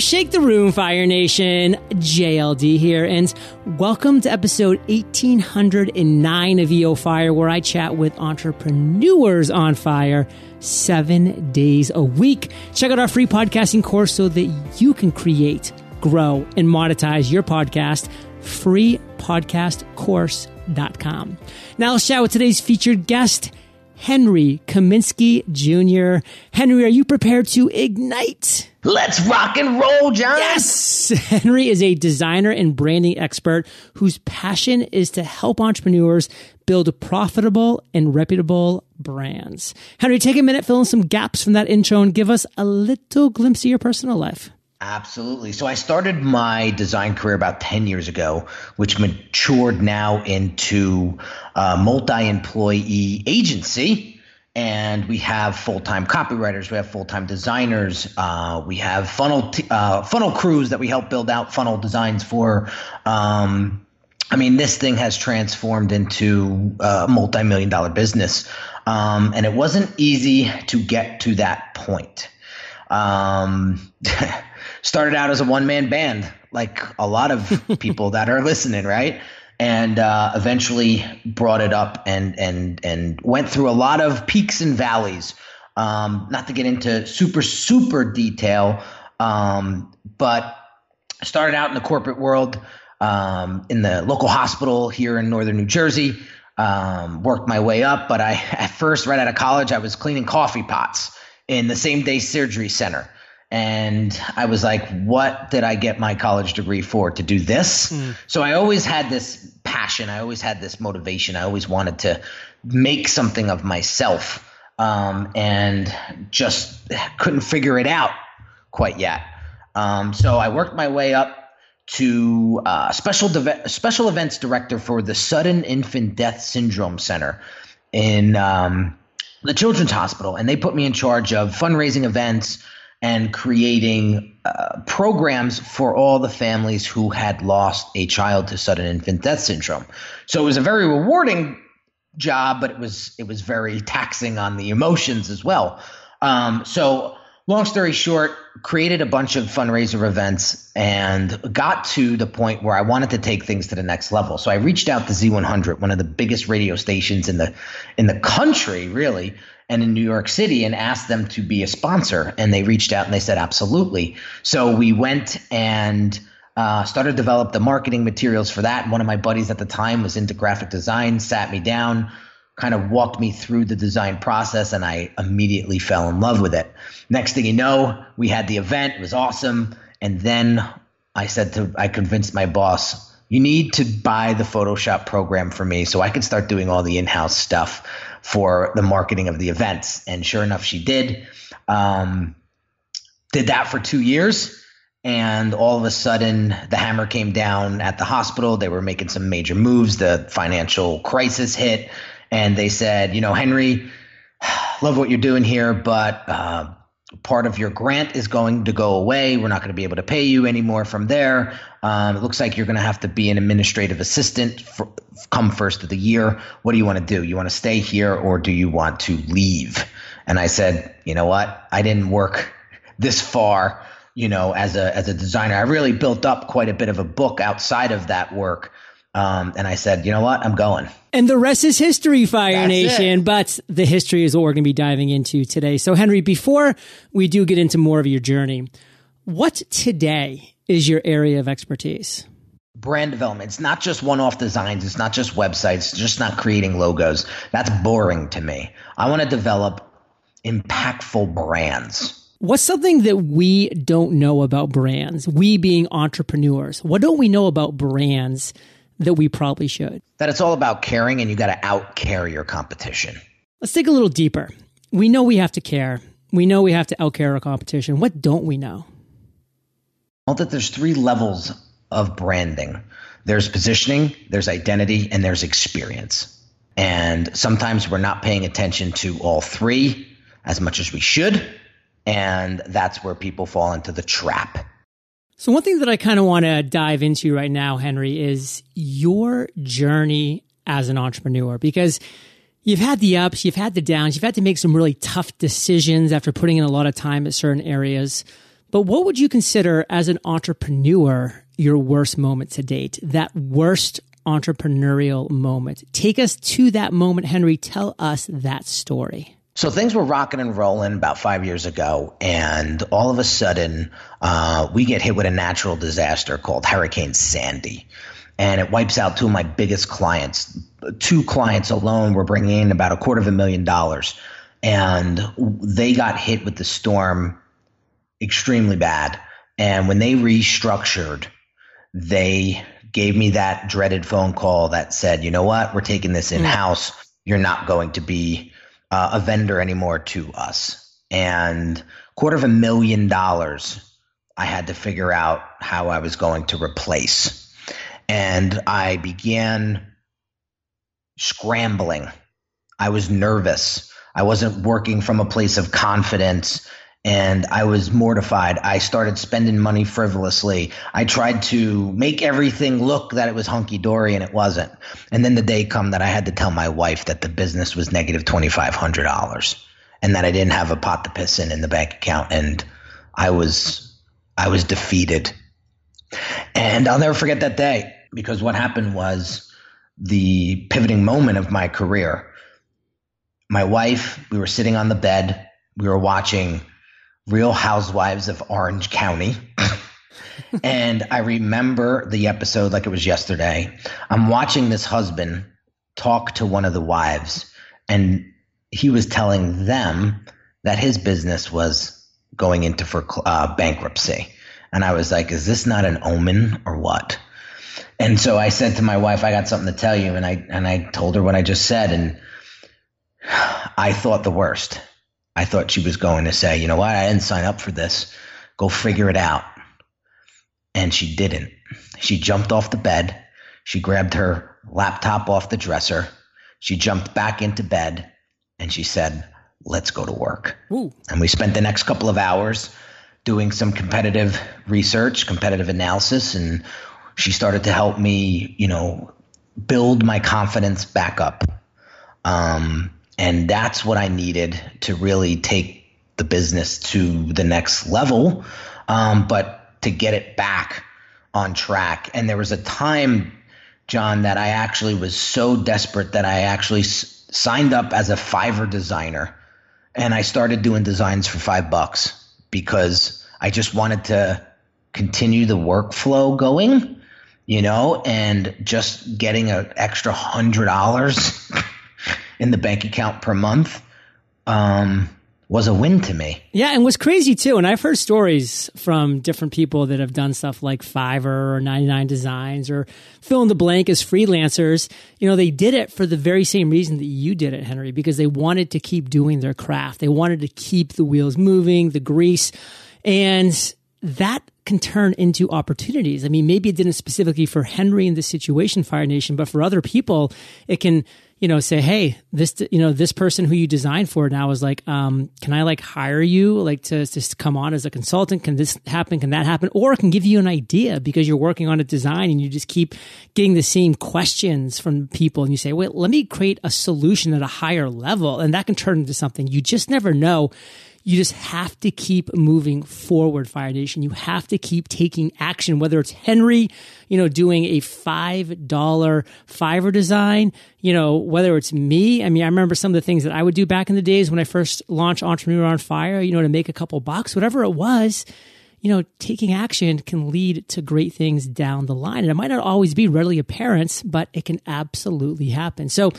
shake the room, Fire Nation. JLD here, and welcome to episode 1809 of EO Fire, where I chat with entrepreneurs on fire seven days a week. Check out our free podcasting course so that you can create, grow, and monetize your podcast. Freepodcastcourse.com. Now let's chat with today's featured guest. Henry Kaminski Jr. Henry, are you prepared to ignite? Let's rock and roll, John. Yes! Henry is a designer and branding expert whose passion is to help entrepreneurs build profitable and reputable brands. Henry, take a minute, fill in some gaps from that intro, and give us a little glimpse of your personal life. Absolutely. So I started my design career about 10 years ago, which matured now into a multi employee agency. And we have full time copywriters, we have full time designers, uh, we have funnel t- uh, funnel crews that we help build out funnel designs for. Um, I mean, this thing has transformed into a multi million dollar business. Um, and it wasn't easy to get to that point. Um, started out as a one man band, like a lot of people that are listening, right? And uh, eventually brought it up and and and went through a lot of peaks and valleys. Um, not to get into super super detail, um, but started out in the corporate world um, in the local hospital here in northern New Jersey. Um, worked my way up, but I at first, right out of college, I was cleaning coffee pots in the same day surgery center. And I was like, what did I get my college degree for? To do this? Mm. So I always had this passion. I always had this motivation. I always wanted to make something of myself um, and just couldn't figure it out quite yet. Um, so I worked my way up to uh, special de- special events director for the Sudden Infant Death Syndrome Center in um, the Children's Hospital, and they put me in charge of fundraising events and creating uh, programs for all the families who had lost a child to sudden infant death syndrome. So it was a very rewarding job, but it was it was very taxing on the emotions as well. Um, so long story short, created a bunch of fundraiser events and got to the point where I wanted to take things to the next level. So I reached out to Z100, one of the biggest radio stations in the in the country, really, and in New York City and asked them to be a sponsor. And they reached out and they said, absolutely. So we went and uh, started to develop the marketing materials for that. One of my buddies at the time was into graphic design, sat me down, kind of walked me through the design process, and I immediately fell in love with it. Next thing you know, we had the event, it was awesome. And then I said to, I convinced my boss, you need to buy the Photoshop program for me so I can start doing all the in house stuff for the marketing of the events. And sure enough, she did. Um, did that for two years. And all of a sudden, the hammer came down at the hospital. They were making some major moves. The financial crisis hit. And they said, you know, Henry, love what you're doing here, but uh, part of your grant is going to go away. We're not going to be able to pay you anymore from there. Um, it looks like you're going to have to be an administrative assistant for, come first of the year. What do you want to do? You want to stay here or do you want to leave? And I said, you know what? I didn't work this far, you know, as a as a designer. I really built up quite a bit of a book outside of that work. Um, and I said, you know what? I'm going. And the rest is history, Fire That's Nation. It. But the history is what we're going to be diving into today. So, Henry, before we do get into more of your journey, what today is your area of expertise? Brand development. It's not just one off designs, it's not just websites, it's just not creating logos. That's boring to me. I want to develop impactful brands. What's something that we don't know about brands? We being entrepreneurs, what don't we know about brands that we probably should? That it's all about caring and you got to out care your competition. Let's dig a little deeper. We know we have to care. We know we have to out care our competition. What don't we know? Well, that there's three levels of branding there's positioning, there's identity, and there's experience. And sometimes we're not paying attention to all three as much as we should. And that's where people fall into the trap so, one thing that I kind of want to dive into right now, Henry, is your journey as an entrepreneur because you've had the ups, you've had the downs, you've had to make some really tough decisions after putting in a lot of time at certain areas. But what would you consider as an entrepreneur your worst moment to date? That worst entrepreneurial moment. Take us to that moment, Henry. Tell us that story. So things were rocking and rolling about five years ago, and all of a sudden, uh, we get hit with a natural disaster called Hurricane Sandy, and it wipes out two of my biggest clients. Two clients alone were bringing in about a quarter of a million dollars, and they got hit with the storm extremely bad. And when they restructured, they gave me that dreaded phone call that said, "You know what? We're taking this in house. You're not going to be." Uh, a vendor anymore to us. And quarter of a million dollars I had to figure out how I was going to replace. And I began scrambling. I was nervous. I wasn't working from a place of confidence and I was mortified. I started spending money frivolously. I tried to make everything look that it was hunky dory and it wasn't. And then the day come that I had to tell my wife that the business was negative negative twenty five hundred dollars and that I didn't have a pot to piss in in the bank account, and I was I was defeated. And I'll never forget that day because what happened was the pivoting moment of my career. My wife, we were sitting on the bed, we were watching Real Housewives of Orange County. and I remember the episode like it was yesterday. I'm watching this husband talk to one of the wives, and he was telling them that his business was going into for uh, bankruptcy. And I was like, is this not an omen or what? And so I said to my wife, I got something to tell you. And I, and I told her what I just said. And I thought the worst. I thought she was going to say, you know what, I didn't sign up for this. Go figure it out. And she didn't. She jumped off the bed. She grabbed her laptop off the dresser. She jumped back into bed and she said, let's go to work. Ooh. And we spent the next couple of hours doing some competitive research, competitive analysis, and she started to help me, you know, build my confidence back up. Um, and that's what I needed to really take the business to the next level. Um, but to get it back on track. And there was a time, John, that I actually was so desperate that I actually s- signed up as a Fiverr designer. And I started doing designs for five bucks because I just wanted to continue the workflow going, you know, and just getting an extra hundred dollars in the bank account per month um, was a win to me. Yeah, and was crazy too. And I've heard stories from different people that have done stuff like Fiverr or 99 Designs or fill in the blank as freelancers. You know, they did it for the very same reason that you did it, Henry, because they wanted to keep doing their craft. They wanted to keep the wheels moving, the grease. And that can turn into opportunities. I mean, maybe it didn't specifically for Henry in this situation, Fire Nation, but for other people, it can you know, say, hey, this, you know, this person who you designed for now is like, um, can I like hire you like to just come on as a consultant? Can this happen? Can that happen? Or can give you an idea because you're working on a design and you just keep getting the same questions from people and you say, wait, let me create a solution at a higher level. And that can turn into something you just never know you just have to keep moving forward, Fire Nation. You have to keep taking action, whether it's Henry, you know, doing a $5 Fiverr design, you know, whether it's me. I mean, I remember some of the things that I would do back in the days when I first launched Entrepreneur on Fire, you know, to make a couple bucks, whatever it was you know, taking action can lead to great things down the line. And it might not always be readily apparent, but it can absolutely happen. So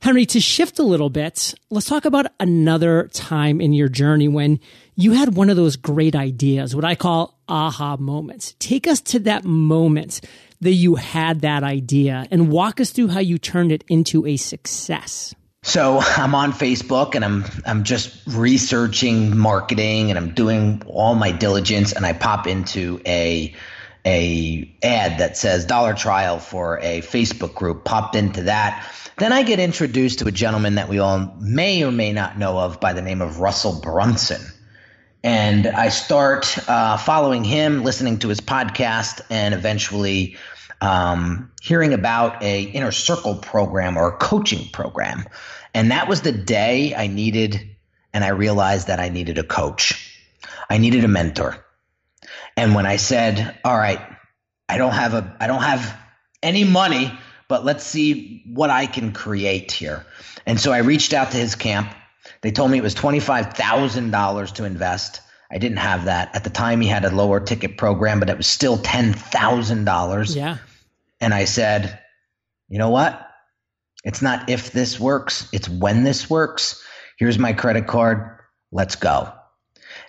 Henry, to shift a little bit, let's talk about another time in your journey when you had one of those great ideas, what I call aha moments. Take us to that moment that you had that idea and walk us through how you turned it into a success. So I'm on Facebook and I'm I'm just researching marketing and I'm doing all my diligence and I pop into a a ad that says dollar trial for a Facebook group popped into that then I get introduced to a gentleman that we all may or may not know of by the name of Russell Brunson. And I start uh, following him, listening to his podcast, and eventually um, hearing about a inner circle program or a coaching program. And that was the day I needed, and I realized that I needed a coach. I needed a mentor. And when I said, all right, I don't have a, I don't have any money, but let's see what I can create here. And so I reached out to his camp. They told me it was $25,000 to invest. I didn't have that. At the time, he had a lower ticket program, but it was still $10,000. Yeah. And I said, you know what? It's not if this works, it's when this works. Here's my credit card. Let's go.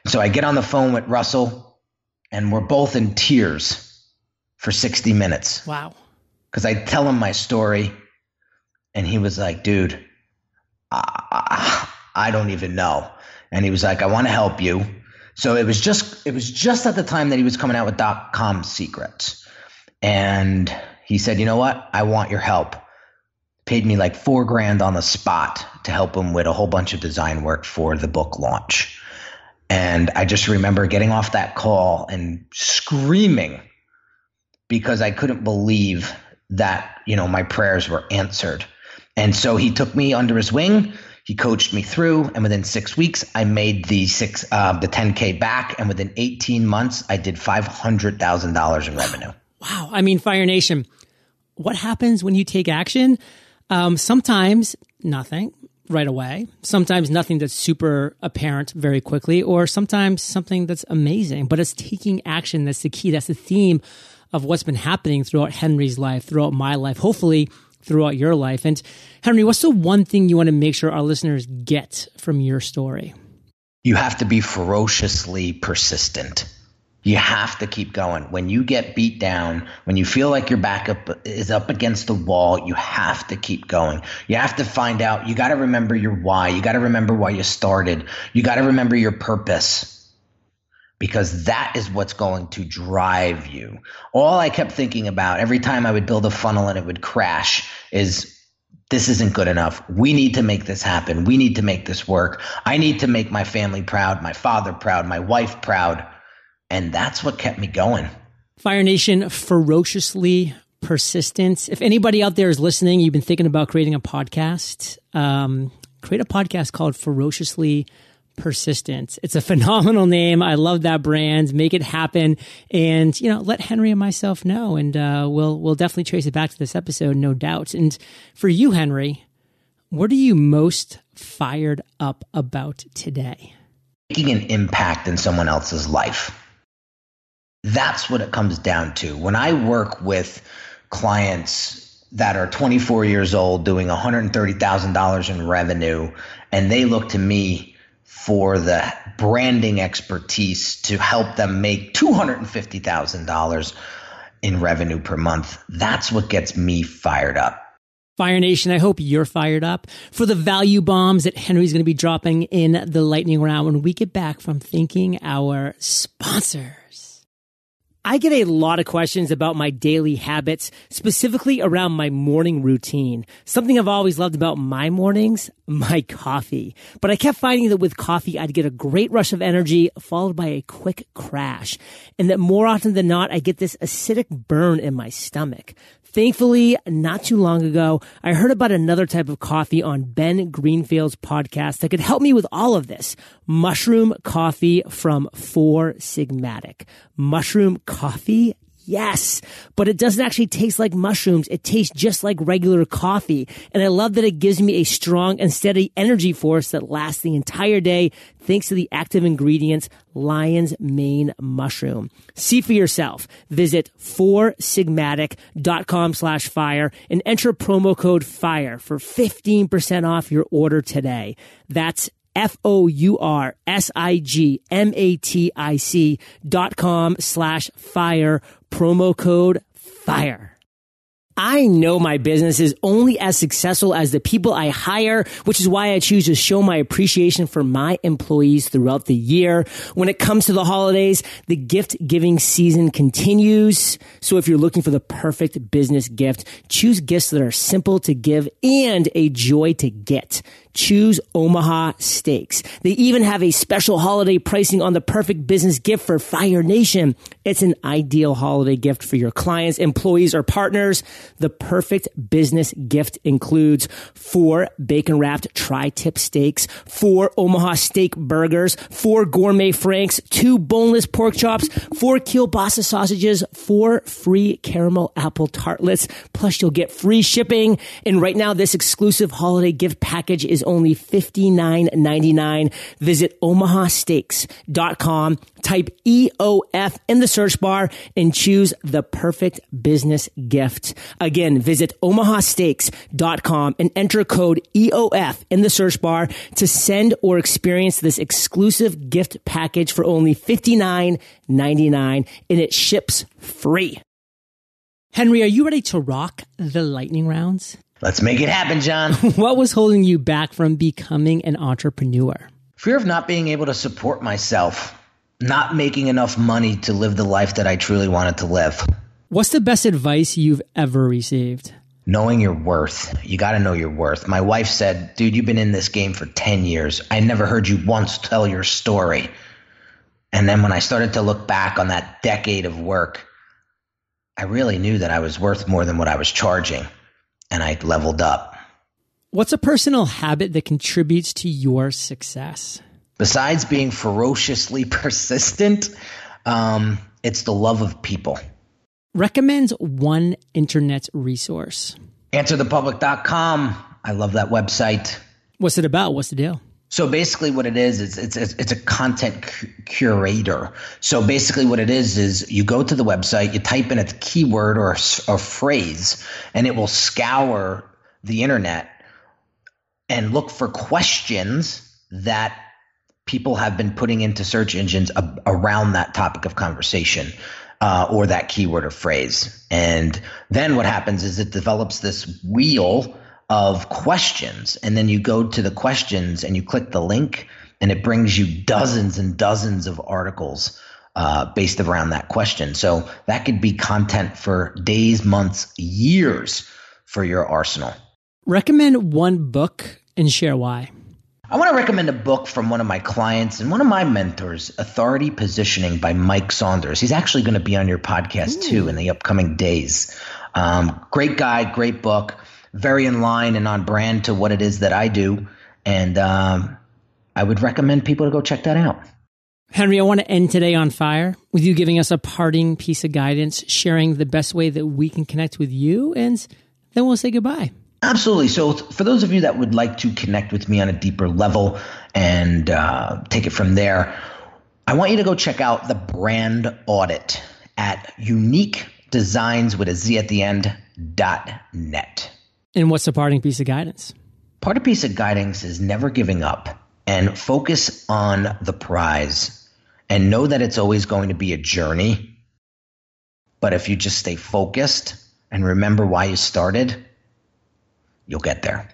So I get on the phone with Russell, and we're both in tears for 60 minutes. Wow. Because I tell him my story, and he was like, dude, I, I don't even know. And he was like, I want to help you. So it was just it was just at the time that he was coming out with dot com secrets. And he said, you know what? I want your help. Paid me like four grand on the spot to help him with a whole bunch of design work for the book launch. And I just remember getting off that call and screaming because I couldn't believe that, you know, my prayers were answered. And so he took me under his wing. He coached me through, and within six weeks, I made the six uh, the 10k back, and within 18 months, I did five hundred thousand dollars in revenue. Wow! I mean, Fire Nation, what happens when you take action? Um, sometimes nothing right away. Sometimes nothing that's super apparent very quickly, or sometimes something that's amazing. But it's taking action that's the key. That's the theme of what's been happening throughout Henry's life, throughout my life. Hopefully throughout your life. And Henry, what's the one thing you want to make sure our listeners get from your story? You have to be ferociously persistent. You have to keep going. When you get beat down, when you feel like your back up is up against the wall, you have to keep going. You have to find out, you got to remember your why. You got to remember why you started. You got to remember your purpose because that is what's going to drive you. All I kept thinking about every time I would build a funnel and it would crash is this isn't good enough. We need to make this happen. We need to make this work. I need to make my family proud, my father proud, my wife proud. And that's what kept me going. Fire Nation, ferociously persistent. If anybody out there is listening, you've been thinking about creating a podcast, um, create a podcast called Ferociously Persistence. It's a phenomenal name. I love that brand. Make it happen, and you know, let Henry and myself know, and uh, we'll we'll definitely trace it back to this episode, no doubt. And for you, Henry, what are you most fired up about today? Making an impact in someone else's life. That's what it comes down to. When I work with clients that are 24 years old doing $130,000 in revenue and they look to me for the branding expertise to help them make $250,000 in revenue per month. That's what gets me fired up. Fire Nation, I hope you're fired up for the value bombs that Henry's going to be dropping in the lightning round when we get back from thanking our sponsor. I get a lot of questions about my daily habits, specifically around my morning routine. Something I've always loved about my mornings, my coffee. But I kept finding that with coffee, I'd get a great rush of energy followed by a quick crash. And that more often than not, I get this acidic burn in my stomach. Thankfully, not too long ago, I heard about another type of coffee on Ben Greenfield's podcast that could help me with all of this. Mushroom coffee from Four Sigmatic. Mushroom coffee Yes, but it doesn't actually taste like mushrooms. It tastes just like regular coffee. And I love that it gives me a strong and steady energy force that lasts the entire day thanks to the active ingredients lion's mane mushroom. See for yourself. Visit foursigmatic.com slash fire and enter promo code FIRE for 15% off your order today. That's F O U R S I G M A T I C dot com slash fire promo code fire. I know my business is only as successful as the people I hire, which is why I choose to show my appreciation for my employees throughout the year. When it comes to the holidays, the gift giving season continues. So if you're looking for the perfect business gift, choose gifts that are simple to give and a joy to get. Choose Omaha Steaks. They even have a special holiday pricing on the perfect business gift for Fire Nation. It's an ideal holiday gift for your clients, employees, or partners. The perfect business gift includes four bacon wrapped tri tip steaks, four Omaha steak burgers, four gourmet franks, two boneless pork chops, four kielbasa sausages, four free caramel apple tartlets. Plus, you'll get free shipping. And right now, this exclusive holiday gift package is only $59.99. Visit omahasteaks.com, type EOF in the search bar, and choose the perfect business gift. Again, visit omahasteaks.com and enter code EOF in the search bar to send or experience this exclusive gift package for only $59.99 and it ships free. Henry, are you ready to rock the lightning rounds? Let's make it happen, John. what was holding you back from becoming an entrepreneur? Fear of not being able to support myself, not making enough money to live the life that I truly wanted to live. What's the best advice you've ever received? Knowing your worth. You got to know your worth. My wife said, dude, you've been in this game for 10 years. I never heard you once tell your story. And then when I started to look back on that decade of work, I really knew that I was worth more than what I was charging. And I leveled up. What's a personal habit that contributes to your success? Besides being ferociously persistent, um, it's the love of people. Recommend one internet resource. AnswerThePublic.com. I love that website. What's it about? What's the deal? So basically, what it is, it's it's it's a content curator. So basically, what it is is you go to the website, you type in a keyword or a, a phrase, and it will scour the internet and look for questions that people have been putting into search engines ab- around that topic of conversation uh, or that keyword or phrase. And then what happens is it develops this wheel of questions. And then you go to the questions and you click the link, and it brings you dozens and dozens of articles uh, based around that question. So that could be content for days, months, years for your arsenal. Recommend one book and share why. I want to recommend a book from one of my clients and one of my mentors, Authority Positioning by Mike Saunders. He's actually going to be on your podcast Ooh. too in the upcoming days. Um, great guy, great book very in line and on brand to what it is that I do. And um, I would recommend people to go check that out. Henry, I want to end today on fire with you giving us a parting piece of guidance, sharing the best way that we can connect with you, and then we'll say goodbye. Absolutely. So, for those of you that would like to connect with me on a deeper level and uh, take it from there, I want you to go check out the brand audit at unique designs with a Z at the end dot net. And what's the parting piece of guidance? Part of piece of guidance is never giving up and focus on the prize and know that it's always going to be a journey. But if you just stay focused and remember why you started, you'll get there.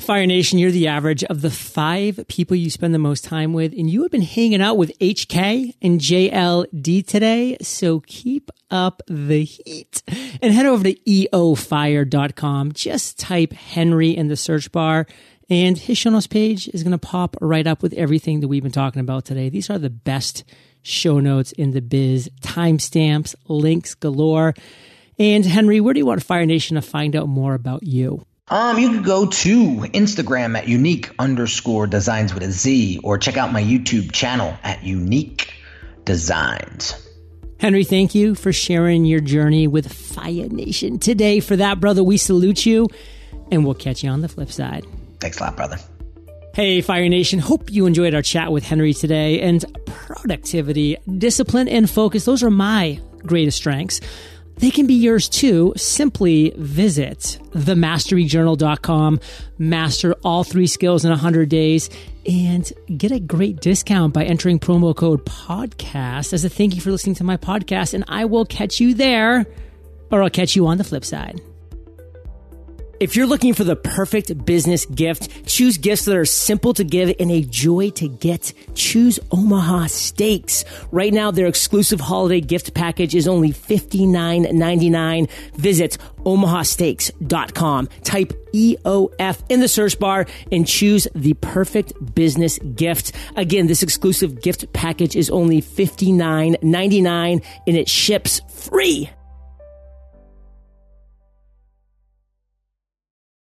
Fire Nation, you're the average of the five people you spend the most time with, and you have been hanging out with HK and JLD today. So keep up the heat and head over to eofire.com. Just type Henry in the search bar and his show notes page is going to pop right up with everything that we've been talking about today. These are the best show notes in the biz, timestamps, links galore. And Henry, where do you want Fire Nation to find out more about you? Um, you can go to Instagram at unique underscore designs with a Z or check out my YouTube channel at unique designs. Henry, thank you for sharing your journey with Fire Nation today. For that, brother, we salute you and we'll catch you on the flip side. Thanks a lot, brother. Hey, Fire Nation. Hope you enjoyed our chat with Henry today. And productivity, discipline, and focus, those are my greatest strengths they can be yours too. Simply visit themasteryjournal.com, master all three skills in 100 days, and get a great discount by entering promo code podcast as a thank you for listening to my podcast. And I will catch you there, or I'll catch you on the flip side. If you're looking for the perfect business gift, choose gifts that are simple to give and a joy to get. Choose Omaha Steaks. Right now, their exclusive holiday gift package is only $59.99. Visit omahasteaks.com. Type EOF in the search bar and choose the perfect business gift. Again, this exclusive gift package is only $59.99 and it ships free.